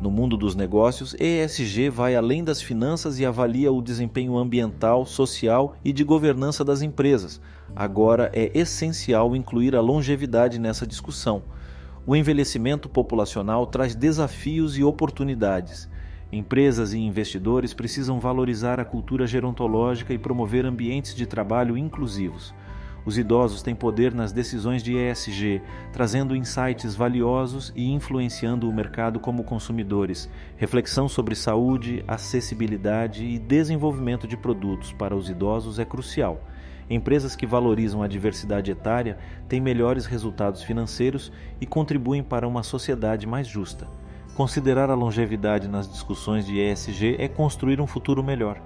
No mundo dos negócios, ESG vai além das finanças e avalia o desempenho ambiental, social e de governança das empresas. Agora é essencial incluir a longevidade nessa discussão. O envelhecimento populacional traz desafios e oportunidades. Empresas e investidores precisam valorizar a cultura gerontológica e promover ambientes de trabalho inclusivos. Os idosos têm poder nas decisões de ESG, trazendo insights valiosos e influenciando o mercado como consumidores. Reflexão sobre saúde, acessibilidade e desenvolvimento de produtos para os idosos é crucial. Empresas que valorizam a diversidade etária têm melhores resultados financeiros e contribuem para uma sociedade mais justa. Considerar a longevidade nas discussões de ESG é construir um futuro melhor.